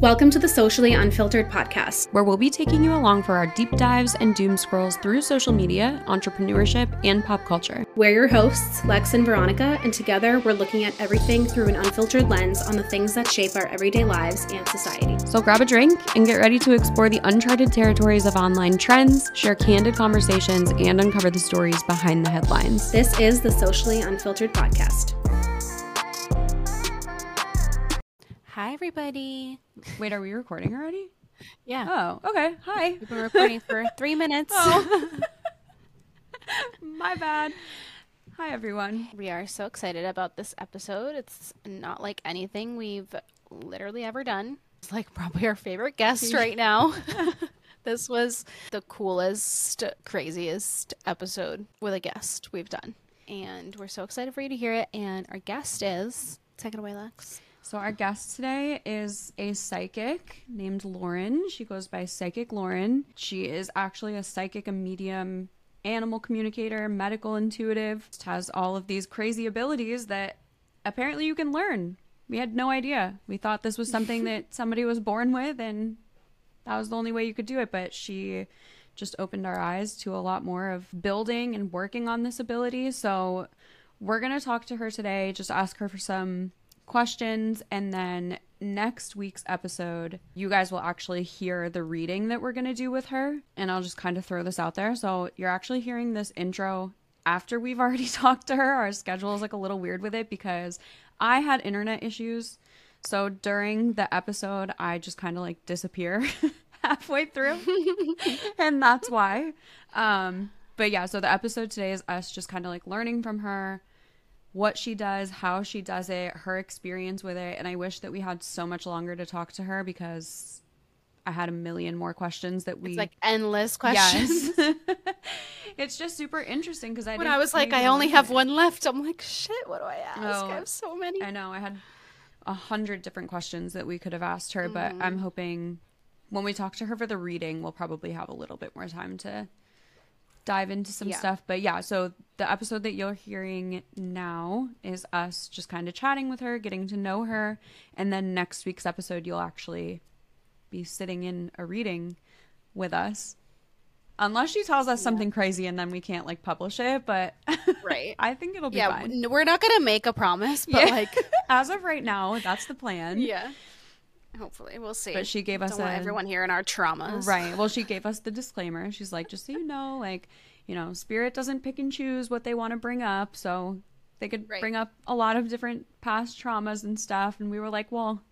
Welcome to the Socially Unfiltered podcast, where we'll be taking you along for our deep dives and doom scrolls through social media, entrepreneurship, and pop culture. We're your hosts, Lex and Veronica, and together we're looking at everything through an unfiltered lens on the things that shape our everyday lives and society. So grab a drink and get ready to explore the uncharted territories of online trends, share candid conversations, and uncover the stories behind the headlines. This is the Socially Unfiltered podcast. Hi, everybody. Wait, are we recording already? Yeah. Oh, okay. Hi. We've been recording for three minutes. Oh. My bad. Hi, everyone. We are so excited about this episode. It's not like anything we've literally ever done. It's like probably our favorite guest right now. this was the coolest, craziest episode with a guest we've done. And we're so excited for you to hear it. And our guest is, take it away, Lex. So, our guest today is a psychic named Lauryn. She goes by Psychic Lauryn. She is actually a psychic, a medium, animal communicator, medical intuitive, has all of these crazy abilities that apparently you can learn. We had no idea. We thought this was something that somebody was born with and that was the only way you could do it, but she just opened our eyes to a lot more of building and working on this ability. So, we're going to talk to her today, just ask her for some questions and then next week's episode you guys will actually hear the reading that we're going to do with her and I'll just kind of throw this out there. So you're actually hearing this intro after we've already talked to her. Our schedule is like a little weird with it because I had internet issues. So during the episode I just kind of like disappear halfway through and that's why. Um but yeah so the episode today is us just kind of like learning from her what she does, how she does it, her experience with it. And I wish that we had so much longer to talk to her because I had a million more questions that we it's like endless questions. Yes. it's just super interesting because I when I was like, I only have it. one left. I'm like, shit, what do I ask? Oh, I have so many. I know. I had a hundred different questions that we could have asked her, mm-hmm. but I'm hoping when we talk to her for the reading, we'll probably have a little bit more time to dive into some yeah. stuff. But yeah, so the episode that you're hearing now is us just kind of chatting with her, getting to know her. And then next week's episode, you'll actually be sitting in a reading with us. Unless she tells us yeah. something crazy and then we can't like publish it, but right, I think it'll be yeah, fine. We're not gonna make a promise, but yeah. like as of right now, that's the plan. Yeah. Hopefully, we'll see. But she gave us a, everyone hearing our traumas, right? Well, she gave us the disclaimer. She's like, just so you know, like, you know, spirit doesn't pick and choose what they want to bring up, so they could right. bring up a lot of different past traumas and stuff. And we were like, well,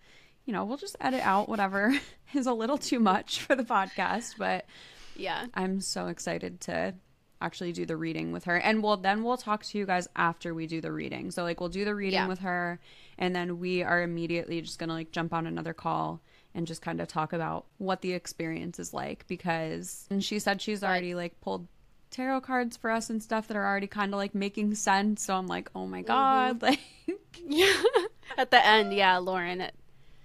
you know, we'll just edit out whatever is a little too much for the podcast. But yeah, I'm so excited to actually do the reading with her, and we'll then we'll talk to you guys after we do the reading. So like, we'll do the reading yeah. with her and then we are immediately just going to like jump on another call and just kind of talk about what the experience is like because and she said she's already like pulled tarot cards for us and stuff that are already kind of like making sense. So i'm like oh my mm-hmm. god mm-hmm. like yeah at the end yeah lauryn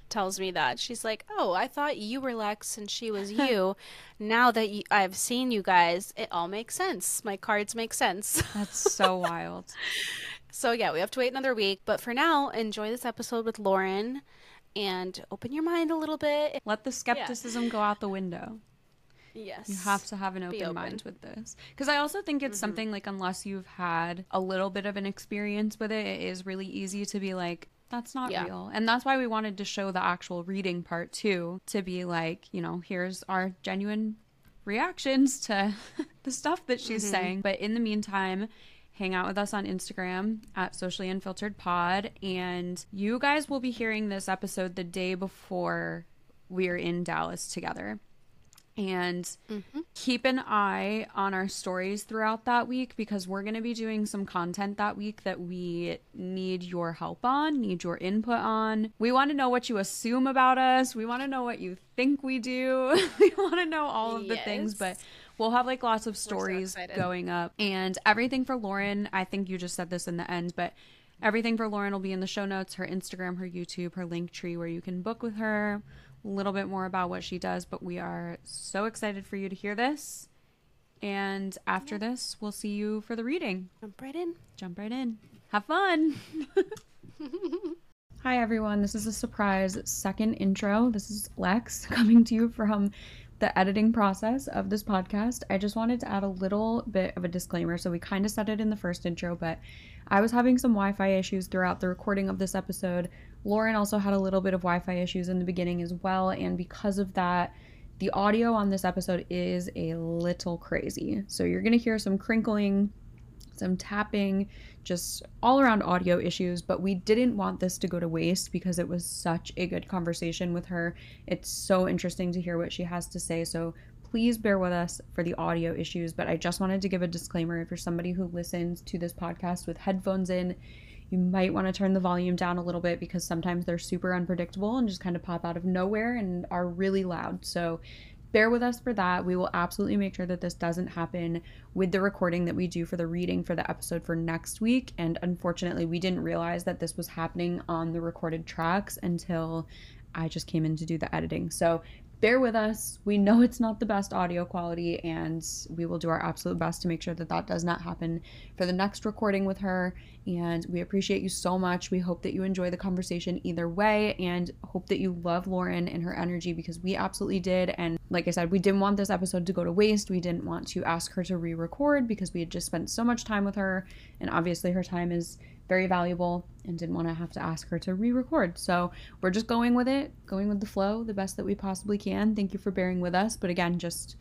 tells me that. She's like oh i thought you were lex and she was you. Now that you, i've seen you guys it all makes sense. My cards make sense. That's so wild so yeah, we have to wait another week. But for now, enjoy this episode with Lauryn and open your mind a little bit. Let the skepticism yeah. go out the window. Yes. You have to have an open, open. mind with this. Because I also think it's mm-hmm. something like, unless you've had a little bit of an experience with it, it is really easy to be like, that's not yeah. real. And that's why we wanted to show the actual reading part too, to be like, you know, here's our genuine reactions to the stuff that she's mm-hmm. saying. But in the meantime, hang out with us on Instagram at socially unfiltered pod. And you guys will be hearing this episode the day before we're in Dallas together. And mm-hmm. keep an eye on our stories throughout that week because we're going to be doing some content that week that we need your help on, need your input on. We want to know what you assume about us. We want to know what you think we do. we want to know all of the yes. things, but We'll have like lots of stories so going up and everything for Lauryn. I think you just said this in the end, but everything for Lauryn will be in the show notes her Instagram, her YouTube, her link tree where you can book with her, a little bit more about what she does. But we are so excited for you to hear this. And after yeah. this, we'll see you for the reading. Jump right in. Jump right in. Have fun. Hi, everyone. This is a surprise second intro. This is Lex coming to you from the editing process of this podcast. I just wanted to add a little bit of a disclaimer. So, we kind of said it in the first intro, but I was having some Wi Fi issues throughout the recording of this episode. Lauryn also had a little bit of Wi Fi issues in the beginning as well. And because of that, the audio on this episode is a little crazy. So, you're going to hear some crinkling, some tapping, just all around audio issues. But we didn't want this to go to waste because it was such a good conversation with her. It's so interesting to hear what she has to say. So please bear with us for the audio issues. But I just wanted to give a disclaimer if you're somebody who listens to this podcast with headphones in, you might want to turn the volume down a little bit because sometimes they're super unpredictable and just kind of pop out of nowhere and are really loud. So bear with us for that. We will absolutely make sure that this doesn't happen with the recording that we do for the reading for the episode for next week. And unfortunately, we didn't realize that this was happening on the recorded tracks until I just came in to do the editing. So bear with us. We know it's not the best audio quality, and we will do our absolute best to make sure that that does not happen for the next recording with her. And we appreciate you so much. We hope that you enjoy the conversation either way, and hope that you love Lauryn and her energy because we absolutely did. And like I said, we didn't want this episode to go to waste. We didn't want to ask her to re record because we had just spent so much time with her, and obviously her time is very valuable and didn't want to have to ask her to re record. So we're just going with it, going with the flow the best that we possibly can. Thank you for bearing with us. But again, just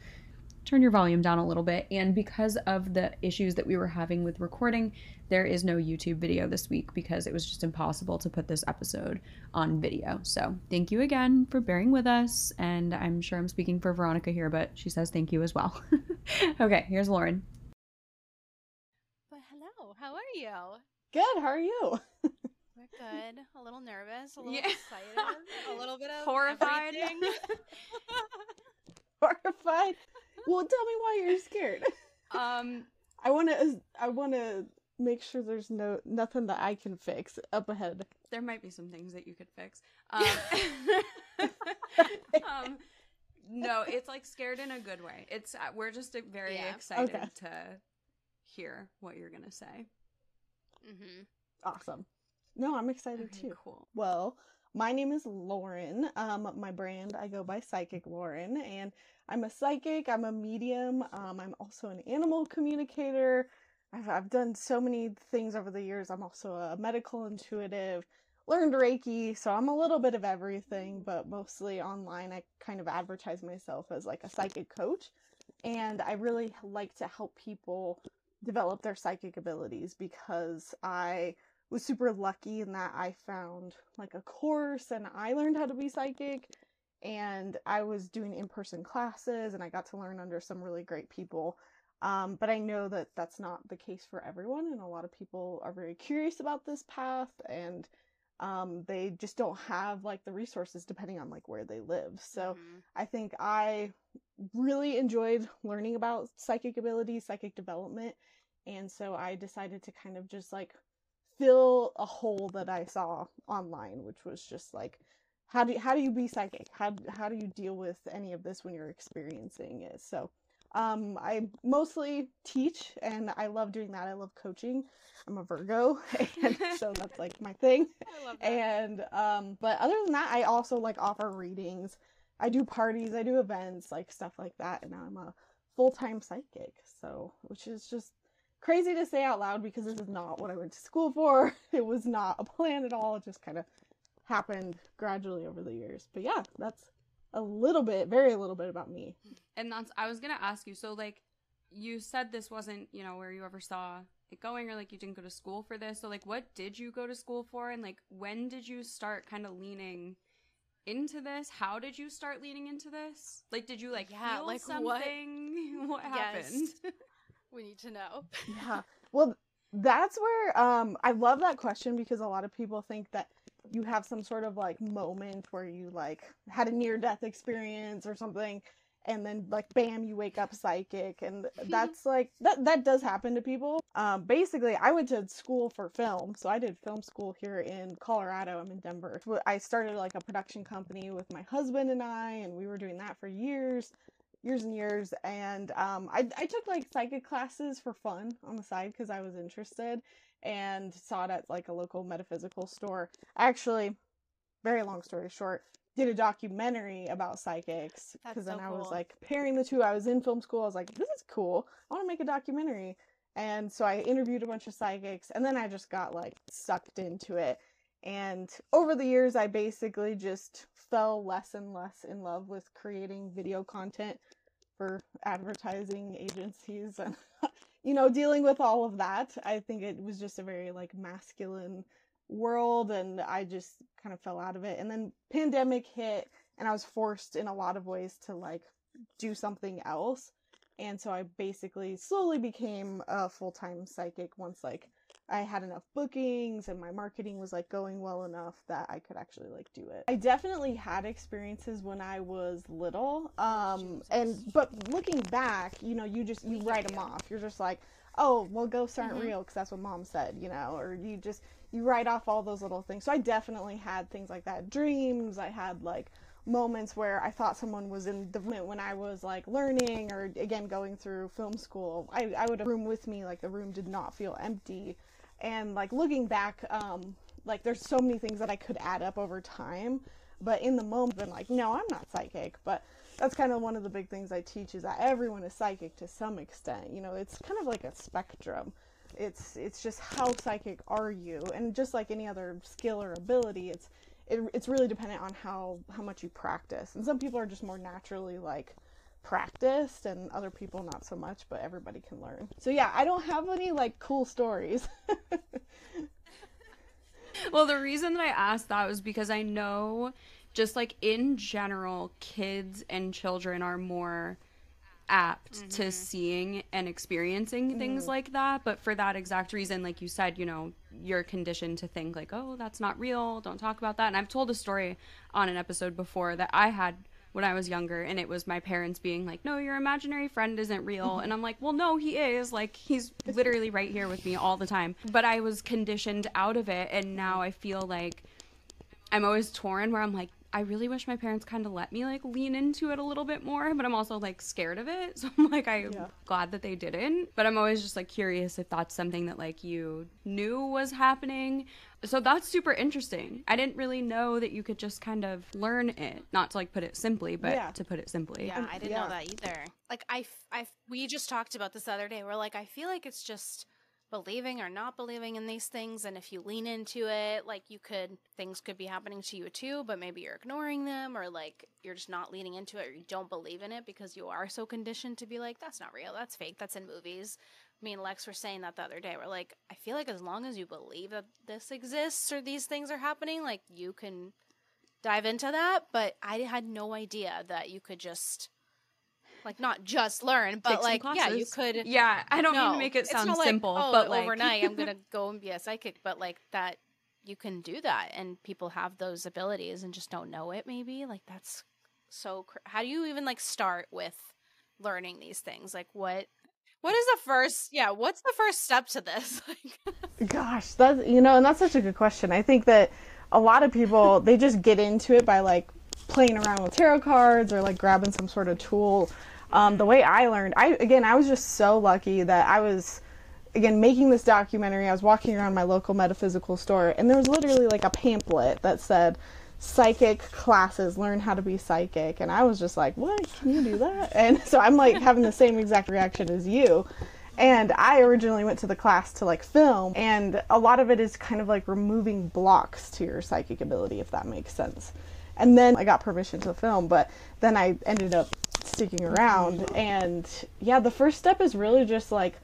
turn your volume down a little bit. And because of the issues that we were having with recording, there is no YouTube video this week because it was just impossible to put this episode on video. So thank you again for bearing with us. And I'm sure I'm speaking for Veronica here, but she says thank you as well. okay, here's Lauryn. But hello, how are you? Good. How are you? We're good. A little nervous, a little Yeah. excited, a little bit of Horrified. Horrified. Well, tell me why you're scared. Um, I want to. I want to make sure there's no nothing that I can fix up ahead. there might be some things that you could fix. Um, um, no, it's like scared in a good way. It's uh, we're just uh, very Yeah. excited Okay. to hear what you're gonna say. Hmm Awesome. No, I'm excited Okay, too. cool. Well, my name is Lauryn. Um, my brand, I go by Psychic Lauryn, and I'm a psychic. I'm a medium. Um, I'm also an animal communicator. I've, I've done so many things over the years. I'm also a medical intuitive, learned Reiki, so I'm a little bit of everything, but mostly online. I kind of advertise myself as like a psychic coach, and I really like to help people develop their psychic abilities because I was super lucky in that I found like a course and I learned how to be psychic and I was doing in-person classes and I got to learn under some really great people. Um, but I know that that's not the case for everyone and a lot of people are very curious about this path and um, they just don't have like the resources depending on like where they live. So Mhm. I think I really enjoyed learning about psychic abilities, psychic development, and so I decided to kind of just like fill a hole that I saw online, which was just like how do you, how do you be psychic? How how do you deal with any of this when you're experiencing it? So um, I mostly teach, and I love doing that. I love coaching. I'm a Virgo, and so that's like my thing I love that. and um but other than that i also like offer readings i do parties i do events like stuff like that and now i'm a full-time psychic so which is just crazy to say out loud because this is not what i went to school for it was not a plan at all it just kind of happened gradually over the years but yeah that's a little bit very little bit about me And that's I was gonna ask you. So like, you said this wasn't you know where you ever saw it going, or like you didn't go to school for this. So like, what did you go to school for, and like when did you start kind of leaning? into this how did you start leaning into this like did you like Yeah, feel like, what- something what, Yes. happened we need to know. yeah well that's where um i love that question because a lot of people think that you have some sort of like moment where you like had a near death experience or something and then like bam you wake up psychic and that's like that that does happen to people. Um basically i went to school for film so i did film school here in colorado. I'm in denver. I started like a production company with my husband and i and we were doing that for years years and years and um I, I took like psychic classes for fun on the side because i was interested and saw it at like a local metaphysical store. Actually, very long story short, did a documentary about psychics because then so I was like pairing the two. I was in film school. I was like, this is cool. I want to make a documentary. And so I interviewed a bunch of psychics and then I just got like sucked into it. And over the years, I basically just fell less and less in love with creating video content for advertising agencies and, you know, dealing with all of that. I think it was just a very like masculine world and I just kind of fell out of it. And then pandemic hit and I was forced in a lot of ways to like do something else. And so I basically slowly became a full-time psychic once like I had enough bookings and my marketing was like going well enough that I could actually like do it. I definitely had experiences when I was little. Um and but looking back, you know, you just you write them off. You're just like, "Oh, well ghosts aren't real because that's what mom said," you know, or you just you write off all those little things. So I definitely had things like that. Dreams, I had like moments where I thought someone was in the room when I was like learning or again going through film school. I, I would have room with me, like the room did not feel empty. And like looking back, um, like there's so many things that I could add up over time. But in the moment, been like, no, I'm not psychic. But that's kind of one of the big things I teach is that everyone is psychic to some extent. You know, it's kind of like a spectrum. It's it's just how psychic are you, and just like any other skill or ability, it's it, it's really dependent on how how much you practice. And some people are just more naturally like practiced and other people not so much, but everybody can learn. So yeah, I don't have any like cool stories. Well, the reason that I asked that was because I know just like in general, kids and children are more apt to mm-hmm. seeing and experiencing mm-hmm. things like that. But for that exact reason, like you said, you know, you're conditioned to think like, oh, that's not real. Don't talk about that. And I've told a story on an episode before that I had when I was younger, and it was my parents being like, no, your imaginary friend isn't real. Mm-hmm. And I'm like, well, no, he is. Like, he's literally right here with me all the time. But I was conditioned out of it. And now mm-hmm. I feel like I'm always torn where I'm like, I really wish my parents kind of let me like lean into it a little bit more, but I'm also like scared of it. So I'm like, I'm Yeah. glad that they didn't. But I'm always just like curious if that's something that like you knew was happening. So that's super interesting. I didn't really know that you could just kind of learn it, not to like put it simply, but Yeah. to put it simply. Yeah, I didn't yeah. know that either. Like I, I, we just talked about this the other day. We're like, I feel like it's just believing or not believing in these things, and if you lean into it, like you could, things could be happening to you too, but maybe you're ignoring them, or like you're just not leaning into it, or you don't believe in it because you are so conditioned to be like, that's not real, that's fake, that's in movies. Me and Lex were saying that the other day. We're like, I feel like as long as you believe that this exists or these things are happening, like you can dive into that, but I had no idea that you could just like not just learn, but like yeah, you could Yeah, I don't mean to make it sound like, simple, oh, but like overnight I'm gonna go and be a psychic, but like that you can do that, and people have those abilities and just don't know it. Maybe like that's so. Cr- How do you even like start with learning these things? Like what? What is the first? Yeah, what's the first step to this? Gosh, that's you know, and that's such a good question. I think that a lot of people they just get into it by like playing around with tarot cards or like grabbing some sort of tool. Um, the way I learned, I again, I was just so lucky that I was again making this documentary. I was walking around my local metaphysical store, and there was literally like a pamphlet that said psychic classes learn how to be psychic. And i was just like what? Can you do that? And so i'm like having the same exact reaction as you. And I originally went to the class to like film, and a lot of it is kind of like removing blocks to your psychic ability, if that makes sense. And then I got permission to film, but then I ended up sticking around. And yeah, the first step is really just like,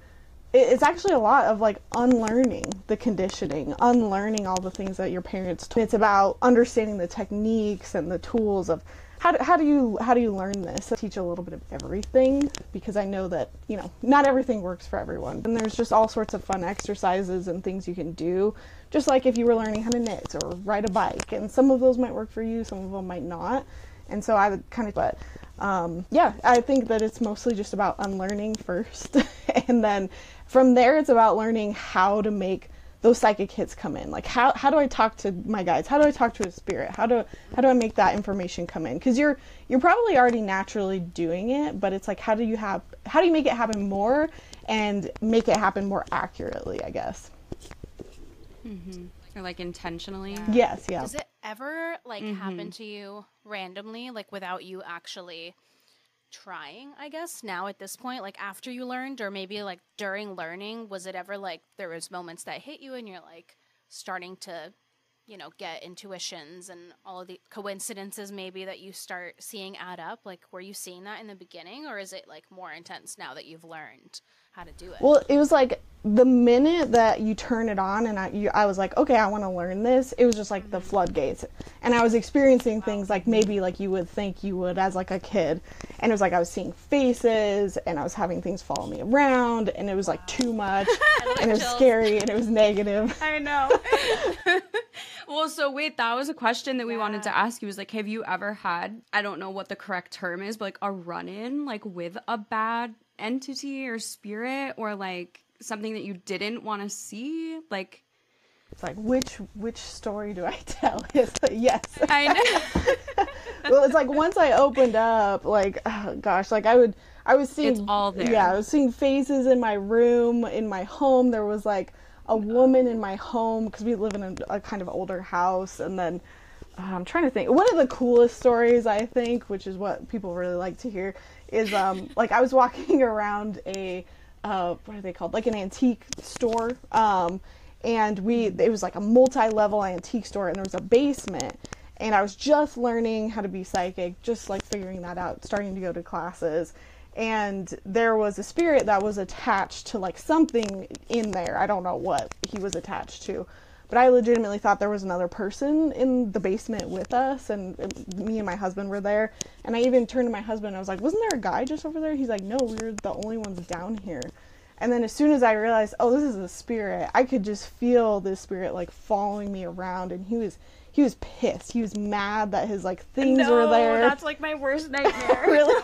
it's actually a lot of like unlearning the conditioning, unlearning all the things that your parents. It's about understanding the techniques and the tools of how do, how do you how do you learn this? I teach a little bit of everything because I know that you know not everything works for everyone, and there's just all sorts of fun exercises and things you can do. Just like if you were learning how to knit or ride a bike, and some of those might work for you, some of them might not. And so I would kind of, but um, yeah, I think that it's mostly just about unlearning first, and then from there it's about learning how to make those psychic hits come in. Like how how do I talk to my guides? How do I talk to a spirit? How do how do I make that information come in? Because you're you're probably already naturally doing it, but it's like how do you have how do you make it happen more and make it happen more accurately? I guess. Mm-hmm. Or like intentionally. Yeah. Yes, yeah. Does it ever like Mhm. happen to you randomly, like without you actually trying? I guess now at this point, like after you learned, or maybe like during learning, was it ever like there was moments that hit you and you're like starting to, you know, get intuitions and all of the coincidences maybe that you start seeing add up? Like, were you seeing that in the beginning, or is it like more intense now that you've learned how to do it? Well, it was like the minute that you turn it on, and I, you, I was like, okay, I want to learn this. It was just like the mm-hmm. floodgates, and I was experiencing things like maybe like you would think you would as like a kid, and it was like I was seeing faces, and I was having things follow me around, and it was like too much, and it was chills. scary, and it was negative. I know. well, so wait, that was a question that we wanted to ask you. Was like, have you ever had? I don't know what the correct term is, but like a run-in, like with a bad entity or spirit, or like something that you didn't want to see. Like, It's like which which story do I tell? It's like, yes. I know. well, it's like once I opened up, like oh, gosh, like I would, I was seeing It's all there. Yeah, I was seeing faces in my room, in my home. There was like a woman in my home because we live in a, a kind of older house, and then uh, I'm trying to think. One of the coolest stories I think, which is what people really like to hear, is um like I was walking around a uh what are they called like an antique store um and we it was like a multi-level antique store and there was a basement and I was just learning how to be psychic, just like figuring that out, starting to go to classes. And there was a spirit that was attached to like something in there. I don't know what he was attached to. But I legitimately thought there was another person in the basement with us, and me and my husband were there. And I even turned to my husband. I was like, "Wasn't there a guy just over there?" He's like, "No, we were the only ones down here." And then as soon as I realized, oh, this is a spirit, I could just feel this spirit like following me around, and he was he was pissed. He was mad that his like things were there. that's like my worst nightmare. really.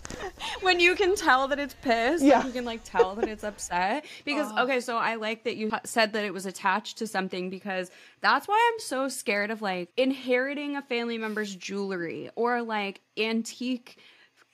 when you can tell that it's pissed, Yeah. yeah. you can like tell that it's upset. Because okay, so I like that you said that it was attached to something because that's why I'm so scared of like inheriting a family member's jewelry or like antique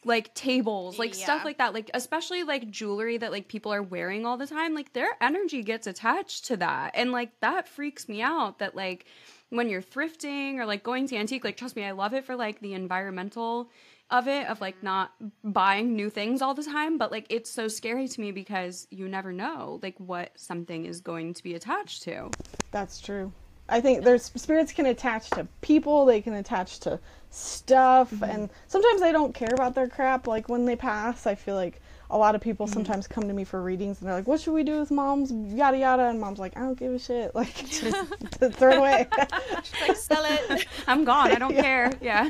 like tables, like stuff like that. Like especially like jewelry that like people are wearing all the time, like their energy gets attached to that. And like that freaks me out that like when you're thrifting or like going to antique, like trust me, I love it for like the environmental of it of like not buying new things all the time but like it's so scary to me because you never know like what something is going to be attached to That's true. I think there's spirits can attach to people, they can attach to stuff, mm-hmm. and sometimes they don't care about their crap. Like when they pass, I feel like a lot of people mm-hmm. sometimes come to me for readings and they're like, "What should we do with mom's yada yada?" And mom's like, "I don't give a shit. Like just throw it away." like sell it. i'm gone i don't care yeah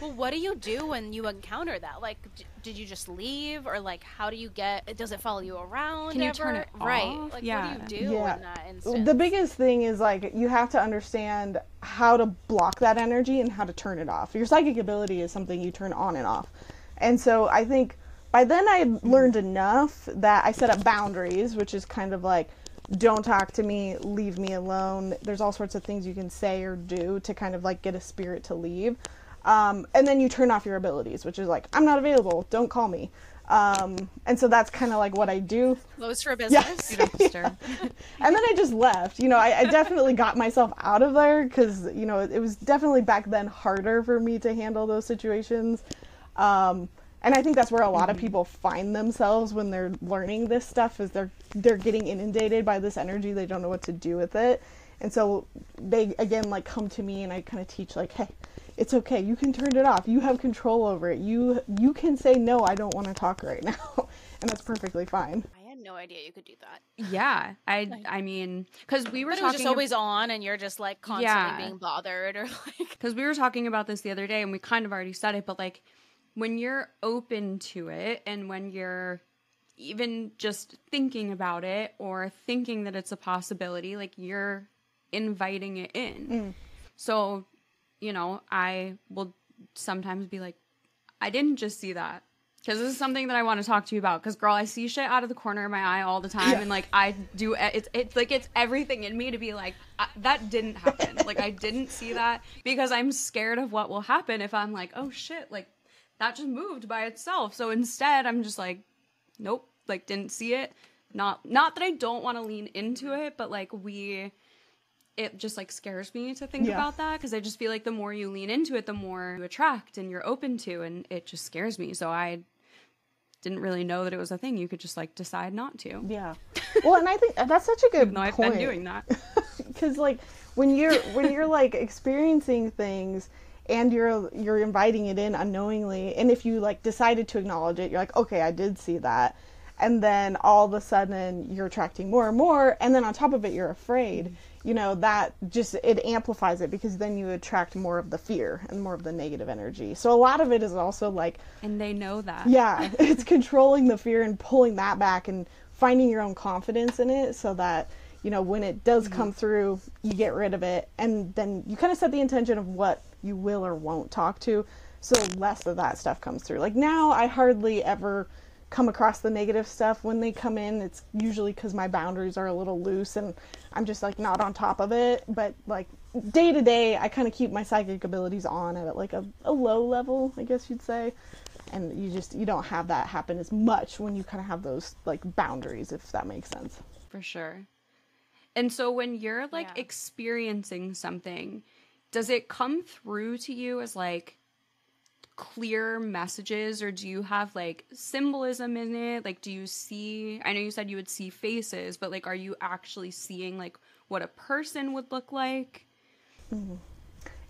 well, what do you do when you encounter that? Like, d- did you just leave, or like, how do you get? Does it follow you around? Can you turn it right? off? Like, Yeah. what do you do Yeah. in that instance? the biggest thing is like you have to understand how to block that energy and how to turn it off. Your psychic ability is something you turn on and off. And so I think by then I had learned enough that I set up boundaries, which is kind of like don't talk to me, leave me alone. There's all sorts of things you can say or do to kind of like get a spirit to leave. Um, and then you turn off your abilities, which is like, I'm not available, don't call me. Um, and so that's kind of like what I do. Close for Yeah. business. don't and then I just left. You know, I, I definitely got myself out of there because you know it, was definitely back then harder for me to handle those situations. Um, and I think that's where a lot of mm-hmm. people find themselves when they're learning this stuff is they're they're getting inundated by this energy. They don't know what to do with it, and so they again like come to me and I kind of teach like, hey, it's okay. You can turn it off. You have control over it. You you can say no. I don't want to talk right now, and that's perfectly fine. I had no idea you could do that. yeah i i mean because we were But it was talking just always on, and you're just like constantly Yeah. being bothered, or like. because we were talking about this the other day and we kind of already said it but like when you're open to it and when you're even just thinking about it or thinking that it's a possibility like you're inviting it in mm. so you know i will sometimes be like i didn't just see that because this is something that I want to talk to you about. Because girl, I see shit out of the corner of my eye all the time, Yeah. and like I do, it's it's like it's everything in me to be like I, that didn't happen. like I didn't see that because I'm scared of what will happen if I'm like, oh shit, like that just moved by itself. So instead, I'm just like, nope, like didn't see it. Not not that I don't want to lean into it, but like we it just like scares me to think Yeah. about that because I just feel like the more you lean into it, the more you attract and you're open to, and it just scares me. So I didn't really know that it was a thing. You could just like decide not to. Yeah. Well, and I think that's such a good No, I've been doing that. because like when you're when you're like experiencing things and you're you're inviting it in unknowingly and if you like decided to acknowledge it you're like okay i did see that. And then all of a sudden you're attracting more and more and then on top of it you're afraid. You know that just it amplifies it because then you attract more of the fear and more of the negative energy. So a lot of it is also like And they know that. yeah it's controlling the fear and pulling that back and finding your own confidence in it so that you know when it does mm-hmm. come through you get rid of it and then you kind of set the intention of what you will or won't talk to. So less of that stuff comes through. Like now i hardly ever come across the negative stuff when they come in. It's usually because my boundaries are a little loose and i'm just like not on top of it. But like day to day i kind of keep my psychic abilities on at like a, a low level i guess you'd say. And you just you don't have that happen as much when you kind of have those like boundaries if that makes sense. For sure. And so when you're like Yeah. experiencing something, does it come through to you as like clear messages or do you have like symbolism in it? Like do you see I know you said you would see faces, but like are you actually seeing like what a person would look like? Hmm.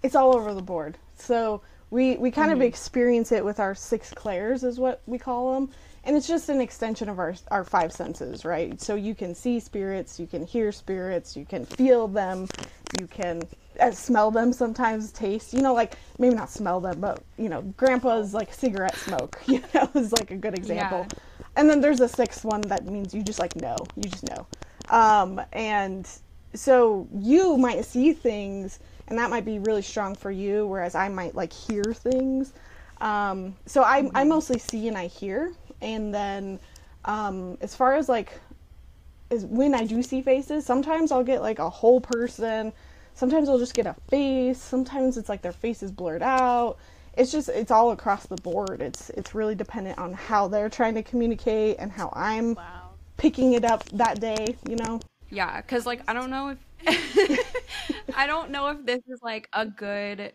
it's all over the board so we we kind of mm-hmm. experience it with our six clairs is what we call them and it's just an extension of our our five senses right? So you can see spirits you can hear spirits you can feel them you can uh, smell them sometimes taste you know like maybe not smell them but you know grandpa's like cigarette smoke you know is like a good example. Yeah. and then there's a sixth one that means you just like know you just know. Um, and so you might see things and that might be really strong for you whereas i might like hear things. Um, so I, I mostly see and i hear and then um, as far as like is when i do see faces sometimes i'll get like a whole person. Sometimes i'll just get a face. Sometimes it's like their face is blurred out. It's just it's all across the board. It's it's really dependent on how they're trying to communicate and how i'm Wow. picking it up that day you know? Yeah, cuz like I don't know if I don't know if this is like a good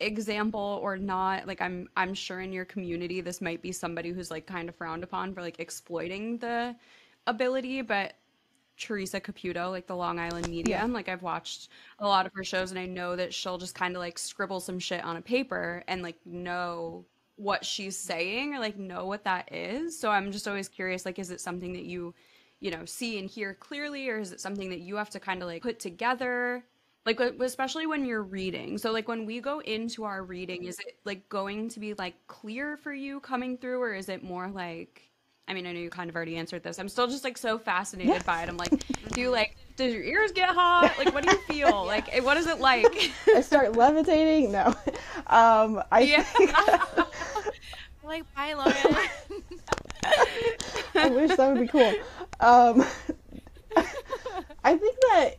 example or not. Like I'm I'm sure in your community this might be somebody who's like kind of frowned upon for like exploiting the ability, but Teresa Caputo, like the Long Island medium, like I've watched a lot of her shows and I know that she'll just kind of like scribble some shit on a paper and like know what she's saying or like know what that is. So I'm just always curious like is it something that you you know see and hear clearly or is it something that you have to kind of like put together like especially when you're reading. So like when we go into our reading is it like going to be like clear for you coming through or is it more like i mean i know you kind of already answered this. I'm still just like so fascinated by it. I'm like do you like does your ears get hot? Like what do you feel? Like eh, what is it like? I start levitating? No. Um i Yeah. think Like, bye, Lauryn. I wish that would be cool. Um, I think that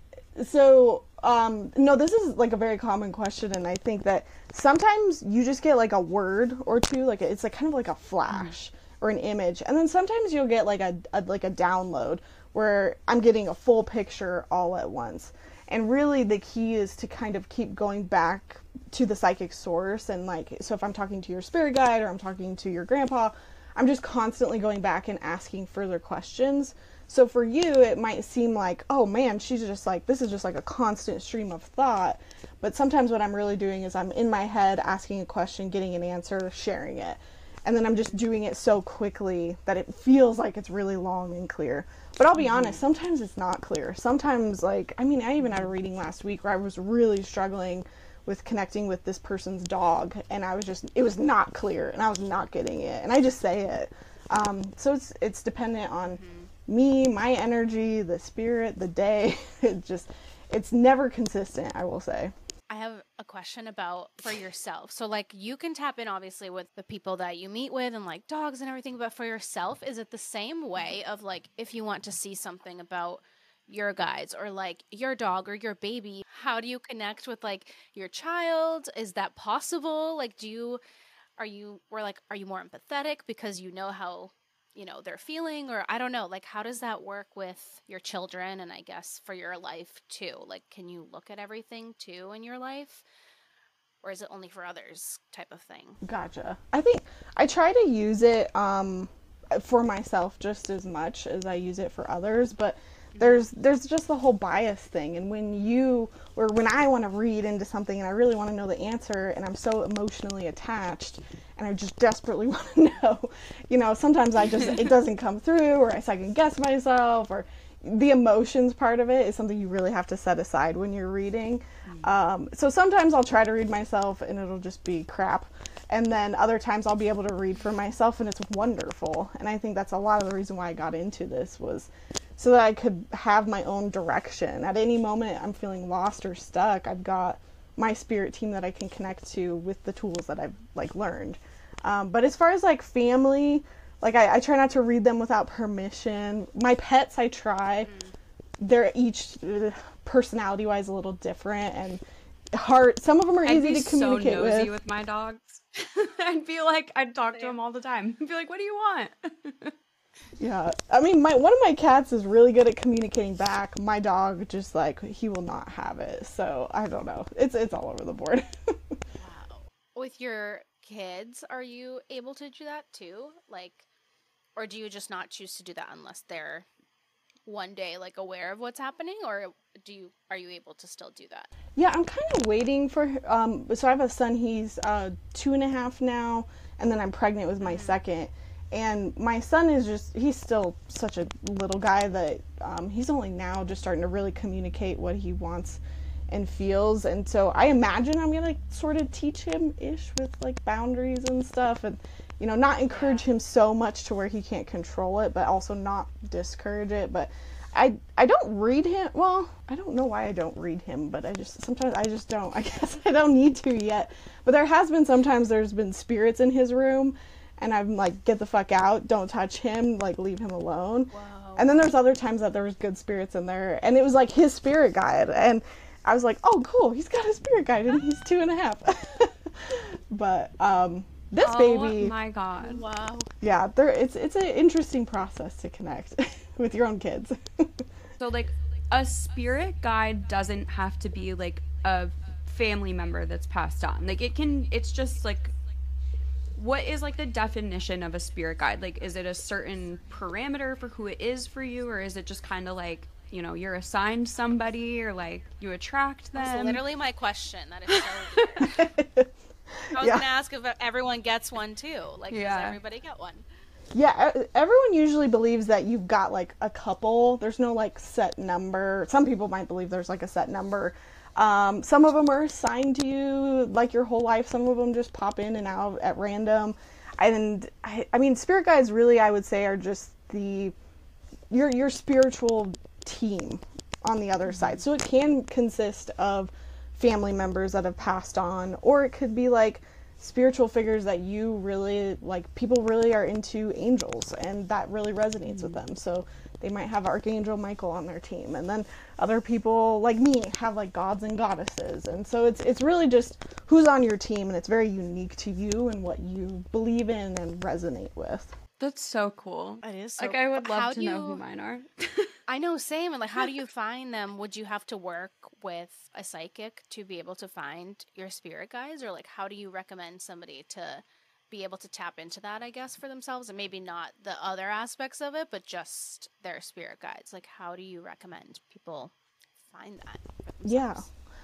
so um, no, this is like a very common question, and I think that sometimes you just get like a word or two, like it's like kind of like a flash or an image, and then sometimes you'll get like a, a like a download where I'm getting a full picture all at once. And really, the key is to kind of keep going back to the psychic source. And, like, so if I'm talking to your spirit guide or I'm talking to your grandpa, I'm just constantly going back and asking further questions. So for you, it might seem like, oh man, she's just like, this is just like a constant stream of thought. But sometimes what I'm really doing is I'm in my head asking a question, getting an answer, sharing it. And then I'm just doing it so quickly that it feels like it's really long and clear. But I'll be honest, sometimes it's not clear. Sometimes, like, I mean, I even had a reading last week where I was really struggling with connecting with this person's dog, and I was just, it was not clear, and I was not getting it. And I just say it. Um, so it's it's dependent on me, my energy, the spirit, the day. It just, it's never consistent. I will say. I have a question about for yourself. So like you can tap in obviously with the people that you meet with and like dogs and everything, but for yourself, is it the same way of like if you want to see something about your guides or like your dog or your baby, how do you connect with like your child? Is that possible? Like do you are you or like are you more empathetic because you know how you know they're feeling or i don't know like how does that work with your children and i guess for your life too? Like can you look at everything too in your life? Or is it only for others type of thing? Gotcha. I think I try to use it um, for myself just as much as I use it for others, but there's there's just the whole bias thing and when you or when I want to read into something and I really want to know the answer and I'm so emotionally attached and I just desperately want to know, you know, sometimes I just it doesn't come through or I second guess myself or the emotions part of it is something you really have to set aside when you're reading. Um, so sometimes I'll try to read myself and it'll just be crap. And then other times I'll be able to read for myself and it's wonderful. And I think that's a lot of the reason why I got into this was so that I could have my own direction. At any moment I'm feeling lost or stuck, I've got my spirit team that I can connect to with the tools that I've like learned. Um, but as far as like family, like I, I try not to read them without permission. My pets, I try. They're each personality wise a little different and hard. Some of them are I'd easy be to communicate so nosy with. with my dogs. I'd be like, I'd talk to them all the time. I'd be like, what do you want? Yeah, I mean, my one of my cats is really good at communicating back. My dog just like he will not have it. So I don't know. It's it's all over the board. wow with your kids are you able to do that too like or do you just not choose to do that unless they're one day like aware of what's happening or do you are you able to still do that Yeah, I'm kind of waiting for. Um, so I have a son. He's uh, two and a half now, and then I'm pregnant with my second. And my son is just—he's still such a little guy that um, he's only now just starting to really communicate what he wants and feels. And so I imagine I'm gonna sort of teach him ish with like boundaries and stuff, and you know, not encourage him so much to where he can't control it, but also not discourage it. But I I don't read him. Well, I don't know why I don't read him, but I just sometimes I just don't. I guess I don't need to yet. But there has been sometimes there's been spirits in his room, and I'm like, get the fuck out! Don't touch him! Like leave him alone. Wow. And then there's other times that there was good spirits in there, and it was like his spirit guide, and I was like, oh cool, he's got a spirit guide, and he's two and a half. but um, this oh baby, my god. wow yeah, there it's it's an interesting process to connect with your own kids. So like a spirit guide doesn't have to be like a family member that's passed on. Like it can it's just like what is like the definition of a spirit guide? Like is it a certain parameter for who it is for you or is it just kind of like, you know, you're assigned somebody or like you attract them? that's literally my question that is so weird. i was Yeah. gonna ask if everyone gets one too like Yeah. does everybody get one Yeah, everyone usually believes that you've got like a couple. There's no like set number. Some people might believe there's like a set number. Um, some of them are assigned to you like your whole life. Some of them just pop in and out at random. And I, I mean, spirit guides really, I would say, are just the your your spiritual team on the other side. So it can consist of family members that have passed on, or it could be like spiritual figures that you really like. People really are into angels, and that really resonates with them. So they might have Archangel Michael on their team, and then other people like me have like gods and goddesses, and so it's it's really just who's on your team, and it's very unique to you and what you believe in and resonate with. That's so cool. it is like I would love how to do know who mine are. I know, same. And like, how do you find them? Would you have to work with a psychic to be able to find your spirit guides, or like, how do you recommend somebody to be able to tap into that? I guess for themselves, and maybe not the other aspects of it, but just their spirit guides. Like, how do you recommend people find that? Yeah.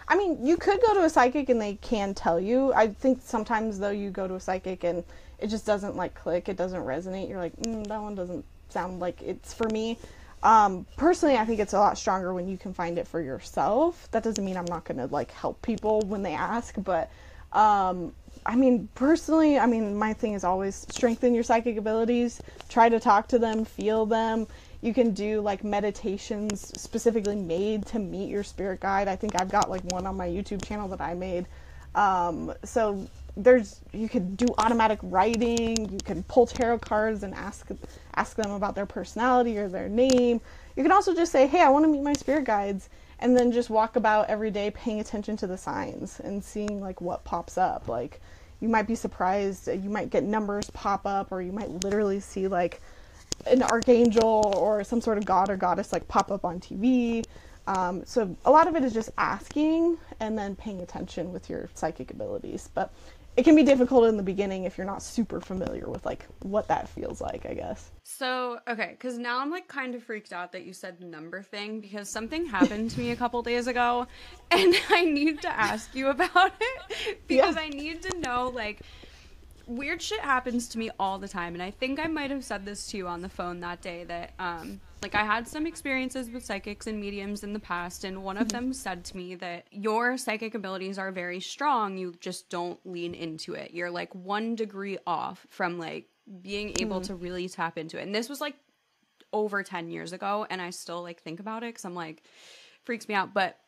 I mean, you could go to a psychic and they can tell you. I think sometimes though you go to a psychic and it just doesn't like click, it doesn't resonate. You're like, mm, that one doesn't sound like it's for me. Um, personally, I think it's a lot stronger when you can find it for yourself. That doesn't mean I'm not going to like help people when they ask, but um, I mean, personally, I mean, my thing is always strengthen your psychic abilities. Try to talk to them, feel them. You can do like meditations specifically made to meet your spirit guide. I think I've got like one on my YouTube channel that I made. Um, so there's you could do automatic writing. You can pull tarot cards and ask ask them about their personality or their name. You can also just say, "Hey, I want to meet my spirit guides." And then just walk about every day paying attention to the signs and seeing like what pops up. Like you might be surprised, you might get numbers pop up or you might literally see like an archangel or some sort of god or goddess like pop up on TV. Um, so a lot of it is just asking and then paying attention with your psychic abilities. But it can be difficult in the beginning if you're not super familiar with like what that feels like, I guess. So, okay, because now I'm like kind of freaked out that you said the number thing because something happened to me a couple days ago and I need to ask you about it because yeah. I need to know like weird shit happens to me all the time and I think I might have said this to you on the phone that day that um like I had some experiences with psychics and mediums in the past and one of mm-hmm. them said to me that your psychic abilities are very strong you just don't lean into it you're like 1 degree off from like being able mm-hmm. to really tap into it and this was like over 10 years ago and I still like think about it cuz I'm like freaks me out but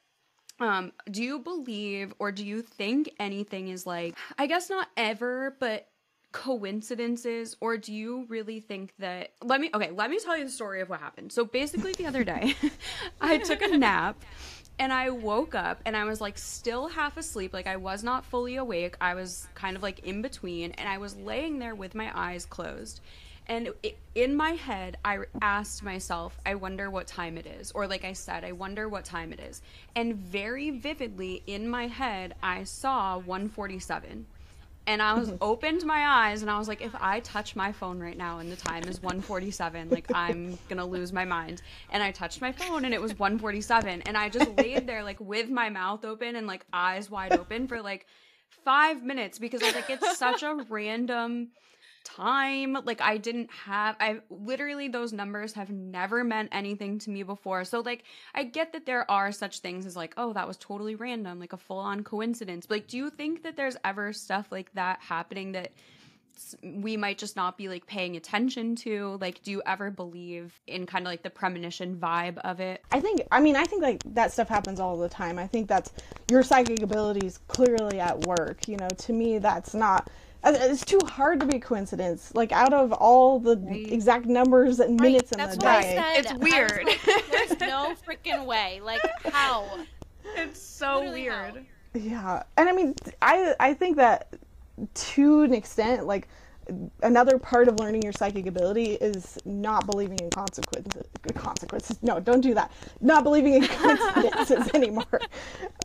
um do you believe or do you think anything is like I guess not ever but coincidences or do you really think that let me okay let me tell you the story of what happened. So basically the other day i took a nap and i woke up and i was like still half asleep. Like i was not fully awake. I was kind of like in between and i was laying there with my eyes closed. And in my head i asked myself i wonder what time it is. Or like i said i wonder what time it is. And very vividly in my head i saw 147 and I was opened my eyes and I was like, if I touch my phone right now and the time is 147, like I'm gonna lose my mind. And I touched my phone and it was 147, and I just laid there like with my mouth open and like eyes wide open for like five minutes because I was like, it's such a random time. Like I didn't have I literally those numbers have never meant anything to me before. So like I get that there are such things as like, oh, that was totally random, like a full-on coincidence. But like do you think that there's ever stuff like that happening that we might just not be like paying attention to like do you ever believe in kind of like the premonition vibe of it i think i mean i think like that stuff happens all the time i think that's your psychic abilities clearly at work you know to me that's not it's too hard to be coincidence. Like out of all the right. exact numbers and minutes right. in That's the day, said, it's weird. Like, There's no freaking way. Like how? It's so Literally weird. How? Yeah, and I mean, I I think that to an extent, like another part of learning your psychic ability is not believing in consequences. Consequences? No, don't do that. Not believing in coincidences anymore,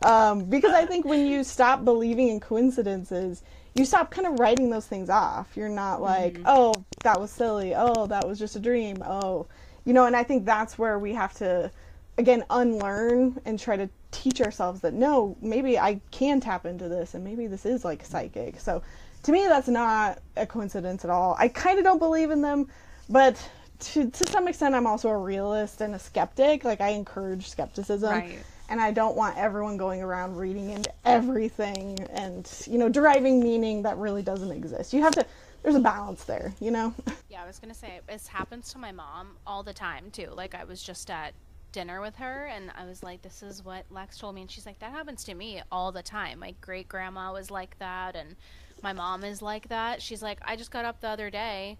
um, because I think when you stop believing in coincidences you stop kind of writing those things off. You're not like, mm-hmm. oh, that was silly. Oh, that was just a dream. Oh, you know, and I think that's where we have to, again, unlearn and try to teach ourselves that no, maybe I can tap into this and maybe this is like psychic. So to me, that's not a coincidence at all. I kind of don't believe in them, but to, to some extent, I'm also a realist and a skeptic. Like, I encourage skepticism. Right and I don't want everyone going around reading into everything and you know deriving meaning that really doesn't exist. You have to there's a balance there, you know. Yeah, I was going to say this happens to my mom all the time too. Like I was just at dinner with her and I was like this is what Lex told me and she's like that happens to me all the time. My great grandma was like that and my mom is like that. She's like I just got up the other day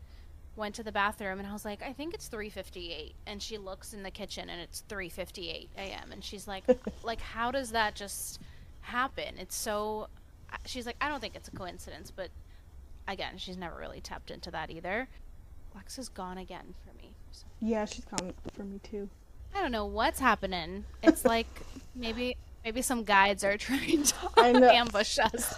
went to the bathroom and I was like, I think it's 3:58 and she looks in the kitchen and it's 3:58 a.m. and she's like like how does that just happen? It's so she's like I don't think it's a coincidence, but again, she's never really tapped into that either. Lex is gone again for me. So. Yeah, she's gone for me too. I don't know what's happening. It's like maybe maybe some guides are trying to ambush us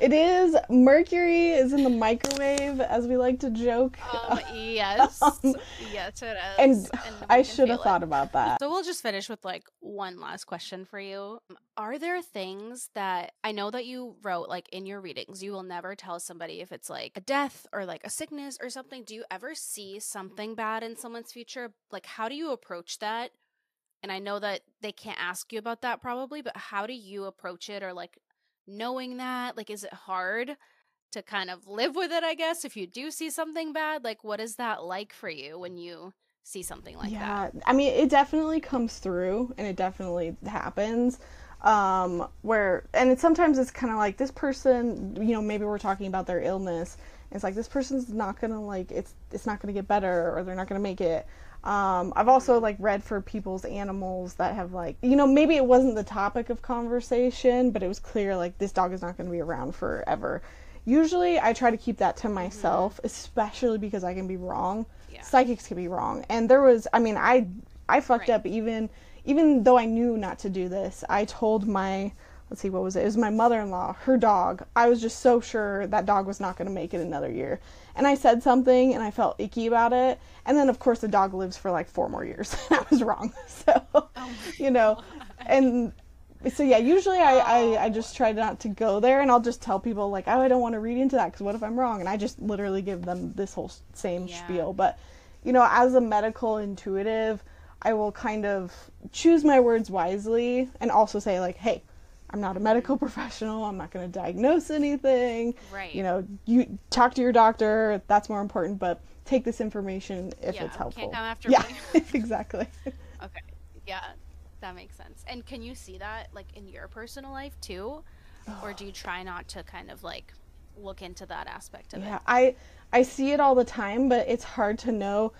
it is. Mercury is in the microwave, as we like to joke. Um, yes. um, yes, it is. And, and I should have thought about that. So we'll just finish with like one last question for you. Are there things that I know that you wrote like in your readings, you will never tell somebody if it's like a death or like a sickness or something? Do you ever see something bad in someone's future? Like, how do you approach that? And I know that they can't ask you about that probably, but how do you approach it or like knowing that? Like, is it hard to kind of live with it, I guess, if you do see something bad? Like, what is that like for you when you see something like yeah, that? Yeah, I mean, it definitely comes through and it definitely happens. Um, where, and it, sometimes it's kind of like this person, you know, maybe we're talking about their illness. It's like this person's not gonna like it's it's not gonna get better or they're not gonna make it. Um, I've also like read for people's animals that have like you know maybe it wasn't the topic of conversation, but it was clear like this dog is not going to be around forever. usually I try to keep that to myself, especially because I can be wrong. Yeah. Psychics can be wrong. And there was I mean, I I fucked Right. up even even though I knew not to do this. I told my let's see what was it? It was my mother-in-law, her dog. I was just so sure that dog was not going to make it another year. And I said something and I felt icky about it. And then of course the dog lives for like 4 more years. I was wrong. So, oh you know, and so yeah usually I, I i just try not to go there and i'll just tell people like oh i don't want to read into that because what if i'm wrong and i just literally give them this whole same Yeah. spiel but you know as a medical intuitive i will kind of choose my words wisely and also say like hey i'm not a medical professional i'm not going to diagnose anything Right. you know you talk to your doctor that's more important but take this information if Yeah, it's helpful can't come after yeah me. exactly Okay. Yeah, that makes sense. And can you see that like in your personal life too? Or do you try not to kind of like look into that aspect of Yeah, it? I I see it all the time, but it's hard to know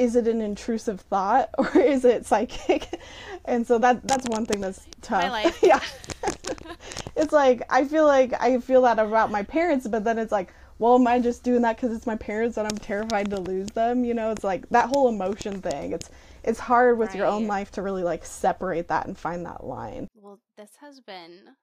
is it an intrusive thought or is it psychic? And so that that's one thing that's tough. life. yeah. it's like I feel like I feel that about my parents, but then it's like, well, am I just doing that because it's my parents and I'm terrified to lose them? You know, it's like that whole emotion thing. It's it's hard with your own life to really like separate that and find that line. Well, this has been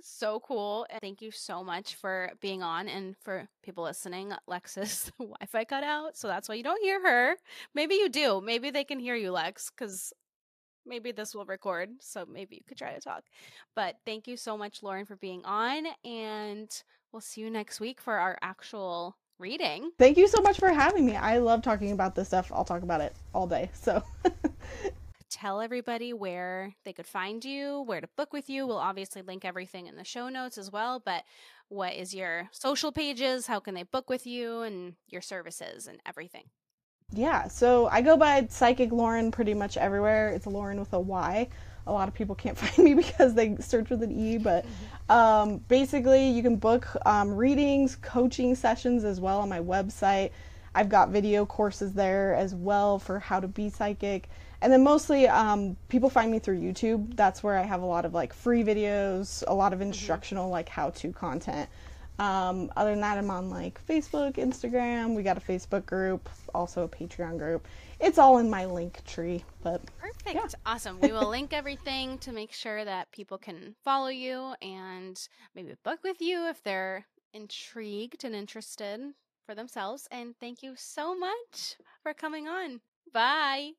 so cool. And thank you so much for being on and for people listening. Lex's Wi-Fi cut out, so that's why you don't hear her. Maybe you do. Maybe they can hear you, Lex, because maybe this will record. So maybe you could try to talk. But thank you so much, Lauryn, for being on, and we'll see you next week for our actual reading. Thank you so much for having me. I love talking about this stuff. I'll talk about it all day. So tell everybody where they could find you, where to book with you. We'll obviously link everything in the show notes as well, but what is your social pages? How can they book with you and your services and everything? Yeah, so I go by Psychic Lauryn pretty much everywhere. It's Lauryn with a Y. A lot of people can't find me because they search with an E, but um, basically, you can book um, readings, coaching sessions as well on my website. I've got video courses there as well for how to be psychic. And then mostly um, people find me through YouTube. That's where I have a lot of like free videos, a lot of instructional like how to content. Um, other than that, I'm on like Facebook, Instagram. We got a Facebook group, also a Patreon group. It's all in my Linktree, but Perfect. Awesome. We will link everything to make sure that people can follow you and maybe book with you if they're intrigued and interested for themselves. And thank you so much for coming on. Bye.